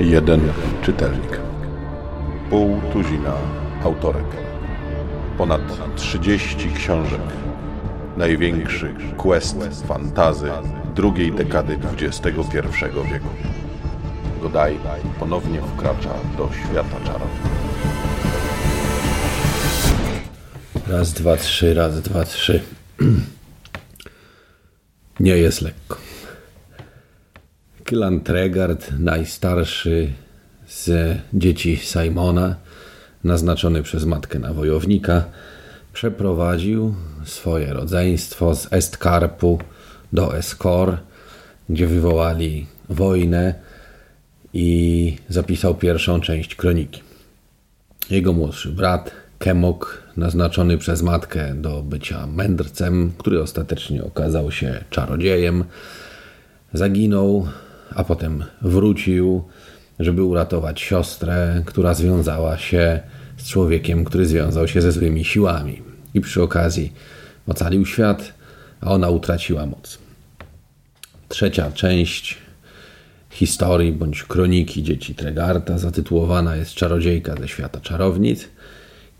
Jeden czytelnik. Pół tuzina autorek. Ponad 30 książek. Największy quest fantazy drugiej dekady XXI wieku. Godaj ponownie wkracza do świata czarów. Raz, dwa, trzy, raz, dwa, trzy. Nie jest lekko. Kylan Tregard, najstarszy z dzieci Simona, naznaczony przez matkę na wojownika, przeprowadził swoje rodzeństwo z Estkarpu do Eskor, gdzie wywołali wojnę i zapisał pierwszą część kroniki. Jego młodszy brat, Kemok, naznaczony przez matkę do bycia mędrcem, który ostatecznie okazał się czarodziejem, zaginął, a potem wrócił, żeby uratować siostrę, która związała się z człowiekiem, który związał się ze złymi siłami. I przy okazji ocalił świat, a ona utraciła moc. Trzecia część historii bądź kroniki dzieci Tregarta zatytułowana jest Czarodziejka ze świata czarownic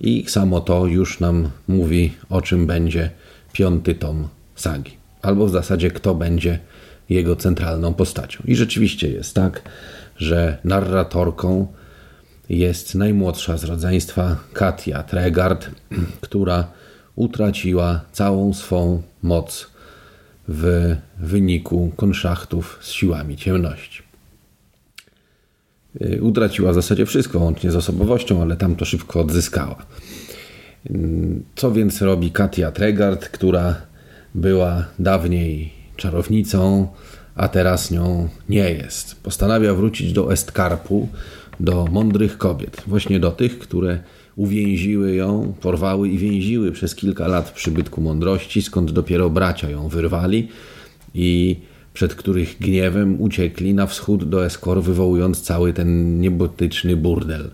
i samo to już nam mówi o czym będzie piąty tom sagi. Albo w zasadzie kto będzie jego centralną postacią. I rzeczywiście jest tak, że narratorką jest najmłodsza z rodzeństwa Katia Tregard, która utraciła całą swą moc w wyniku konszachtów z siłami ciemności. Y, utraciła w zasadzie wszystko, łącznie z osobowością, ale tam to szybko odzyskała. Co więc robi Katia Tregard, która była dawniej czarownicą, a teraz nią nie jest? Postanawia wrócić do Estkarpu, do mądrych kobiet, właśnie do tych, które uwięziły ją, porwały i więziły przez kilka lat w przybytku mądrości, skąd dopiero bracia ją wyrwali i przed których gniewem uciekli na wschód do Eskor, wywołując cały ten niebotyczny burdel.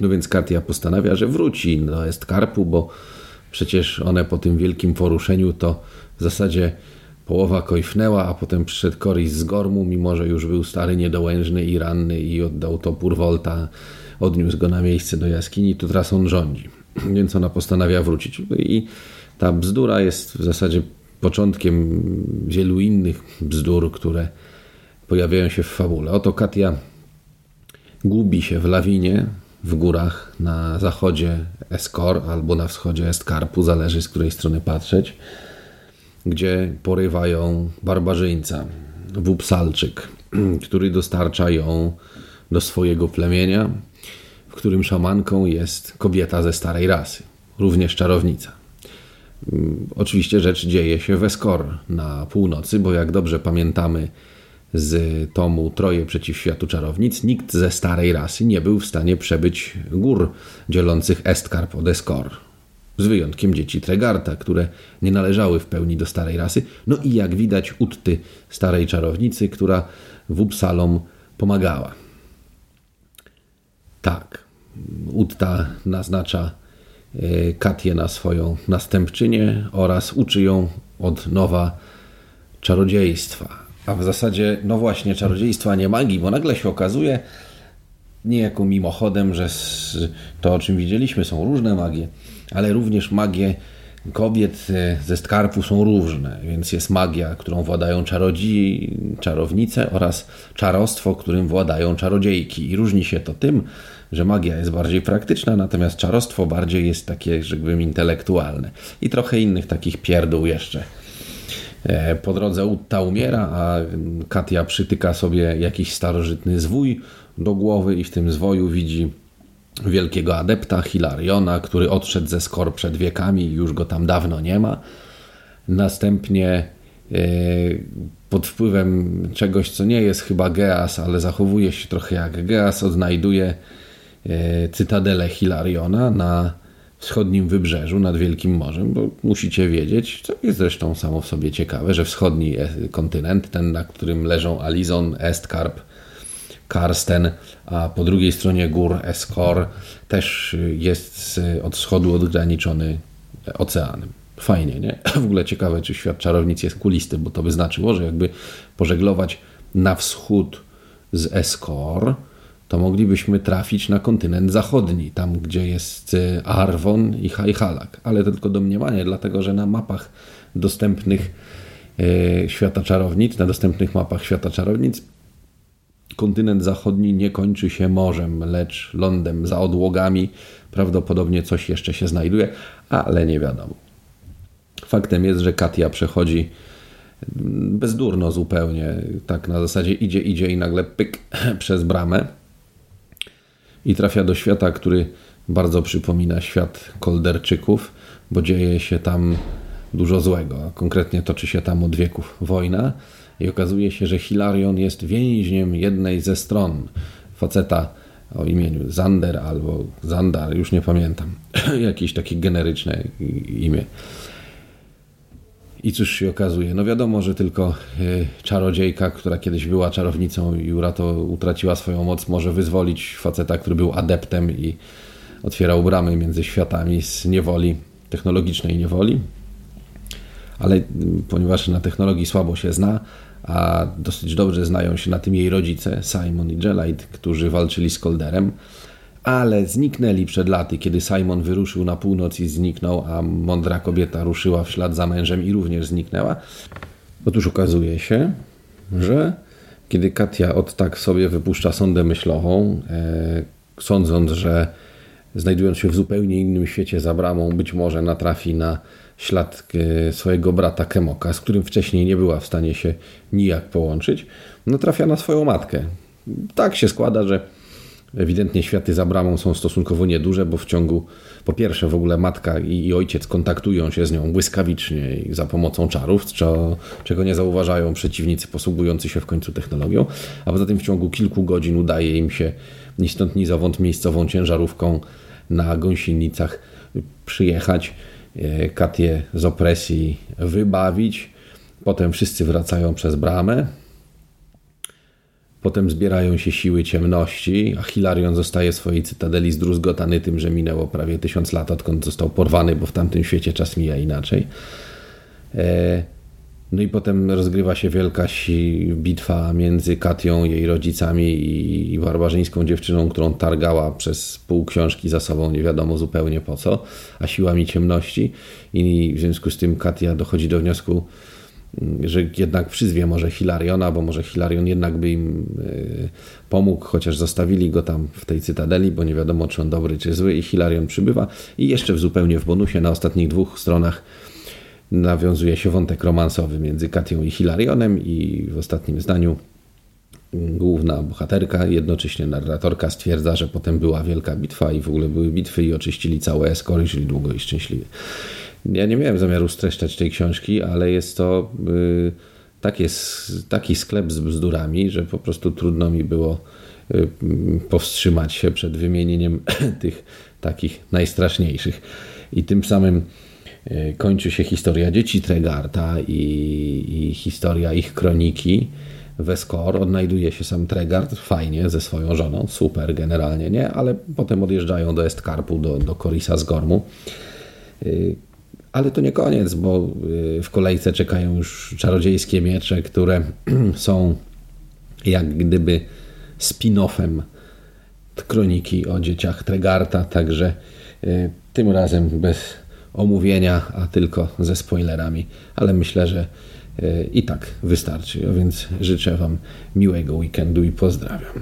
No więc Katia postanawia, że wróci do Estkarpu, bo przecież one po tym wielkim poruszeniu to w zasadzie połowa kojfnęła, a potem przyszedł Koris z Gormu, mimo że już był stary, niedołężny i ranny i oddał topór Volta, odniósł go na miejsce do jaskini, to teraz on rządzi. Więc ona postanawia wrócić. No I ta bzdura jest w zasadzie początkiem wielu innych bzdur, które pojawiają się w fabule. Oto Katia gubi się w lawinie w górach na zachodzie Eskor albo na wschodzie Estkarpu, zależy z której strony patrzeć, gdzie porywają barbarzyńca, Wupsalczyk, który dostarcza ją do swojego plemienia, w którym szamanką jest kobieta ze starej rasy, również czarownica. Mm, oczywiście rzecz dzieje się w Eskor na północy, bo jak dobrze pamiętamy z tomu Troje przeciw światu czarownic, nikt ze starej rasy nie był w stanie przebyć gór dzielących Estkarp od Eskor. Z wyjątkiem dzieci Tregarta, które nie należały w pełni do starej rasy. No i jak widać Utty, starej czarownicy, która w Upsalom pomagała. Tak, Utta naznacza Katię na swoją następczynię oraz uczy ją od nowa czarodziejstwa. A w zasadzie, no właśnie, czarodziejstwa, nie magii, bo nagle się okazuje, niejako mimochodem, że to, o czym widzieliśmy, są różne magie, ale również magie kobiet e, ze skarpu są różne, więc jest magia, którą władają czarodziej, czarownice oraz czarostwo, którym władają czarodziejki. I różni się to tym, że magia jest bardziej praktyczna, natomiast czarostwo bardziej jest takie, rzekłbym, intelektualne. I trochę innych takich pierdół jeszcze. E, po drodze Utta umiera, a Katia przytyka sobie jakiś starożytny zwój do głowy i w tym zwoju widzi wielkiego adepta Hilariona, który odszedł ze skor przed wiekami i już go tam dawno nie ma. Następnie e, pod wpływem czegoś, co nie jest chyba Geas, ale zachowuje się trochę jak Geas, odnajduje E, cytadelę Hilariona na wschodnim wybrzeżu nad Wielkim Morzem, bo musicie wiedzieć, co jest zresztą samo w sobie ciekawe, że wschodni e, kontynent, ten na którym leżą Alizon, Estkarp, Karsten, a po drugiej stronie gór Eskor też jest od wschodu odgraniczony oceanem. Fajnie, nie? W ogóle ciekawe, czy świat czarownic jest kulisty, bo to by znaczyło, że jakby pożeglować na wschód z Eskor, to moglibyśmy trafić na kontynent zachodni, tam gdzie jest y, Arwon i Hajhalak. Ale to tylko domniemanie, dlatego że na mapach dostępnych y, świata czarownic, na dostępnych mapach świata czarownic kontynent zachodni nie kończy się morzem, lecz lądem za odłogami. Prawdopodobnie coś jeszcze się znajduje, ale nie wiadomo. Faktem jest, że Katia przechodzi bezdurno zupełnie, tak na zasadzie idzie, idzie i nagle pyk przez bramę i trafia do świata, który bardzo przypomina świat Kolderczyków, bo dzieje się tam dużo złego. Konkretnie toczy się tam od wieków wojna i okazuje się, że Hilarion jest więźniem jednej ze stron faceta o imieniu Zander albo Zandar, już nie pamiętam, jakieś takie generyczne imię. I cóż się okazuje? No wiadomo, że tylko y, czarodziejka, która kiedyś była czarownicą i to utraciła swoją moc, może wyzwolić faceta, który był adeptem i otwierał bramy między światami z niewoli, technologicznej niewoli. Ale ponieważ na technologii słabo się zna, a dosyć dobrze znają się na tym jej rodzice, Simon i Gelite, którzy walczyli z Kolderem, ale zniknęli przed laty, kiedy Simon wyruszył na północ i zniknął, a mądra kobieta ruszyła w ślad za mężem i również zniknęła. Otóż okazuje się, że kiedy Katia od tak sobie wypuszcza sondę myślową, e, sądząc, że znajdując się w zupełnie innym świecie za bramą, być może natrafi na ślad e, swojego brata Kemoka, z którym wcześniej nie była w stanie się nijak połączyć, no trafia na swoją matkę. Tak się składa, że Ewidentnie światy za bramą są stosunkowo nieduże, bo w ciągu, po pierwsze w ogóle matka i, ojciec kontaktują się z nią błyskawicznie za pomocą czarów, czego nie zauważają przeciwnicy posługujący się w końcu technologią, a poza tym w ciągu kilku godzin udaje im się ni stąd ni zowąd miejscową ciężarówką na gąsienicach przyjechać, e, Katię z opresji wybawić, potem wszyscy wracają przez bramę, Potem zbierają się siły ciemności, a Hilarion zostaje w swojej cytadeli zdruzgotany tym, że minęło prawie tysiąc lat, odkąd został porwany, bo w tamtym świecie czas mija inaczej. E, no i potem rozgrywa się wielka bitwa między Katią, jej rodzicami i barbarzyńską dziewczyną, którą targała przez pół książki za sobą, nie wiadomo zupełnie po co, a siłami ciemności. I w związku z tym Katia dochodzi do wniosku, że jednak przyzwie może Hilariona, bo może Hilarion jednak by im e, pomógł, chociaż zostawili go tam w tej cytadeli, bo nie wiadomo, czy on dobry, czy zły i Hilarion przybywa. I jeszcze w zupełnie w bonusie na ostatnich dwóch stronach nawiązuje się wątek romansowy między Katią i Hilarionem i w ostatnim zdaniu główna bohaterka, jednocześnie narratorka stwierdza, że potem była wielka bitwa i w ogóle były bitwy i oczyścili całe Eskory, czyli długo i szczęśliwie. Ja nie miałem zamiaru streszczać tej książki, ale jest to y, taki, taki sklep z bzdurami, że po prostu trudno mi było y, powstrzymać się przed wymienieniem tych takich najstraszniejszych. I tym samym kończy się historia dzieci Tregarta i, i historia ich kroniki. Weskor odnajduje się sam Tregard, fajnie, ze swoją żoną, super generalnie, nie? Ale potem odjeżdżają do Estkarpu, do, do Korisa z Gormu. Ale to nie koniec, bo y, w kolejce czekają już czarodziejskie miecze, które są jak gdyby spin-offem kroniki o dzieciach Tregarta, także tym razem bez omówienia, a tylko ze spoilerami, ale myślę, że y, i tak wystarczy. A więc życzę Wam miłego weekendu i pozdrawiam.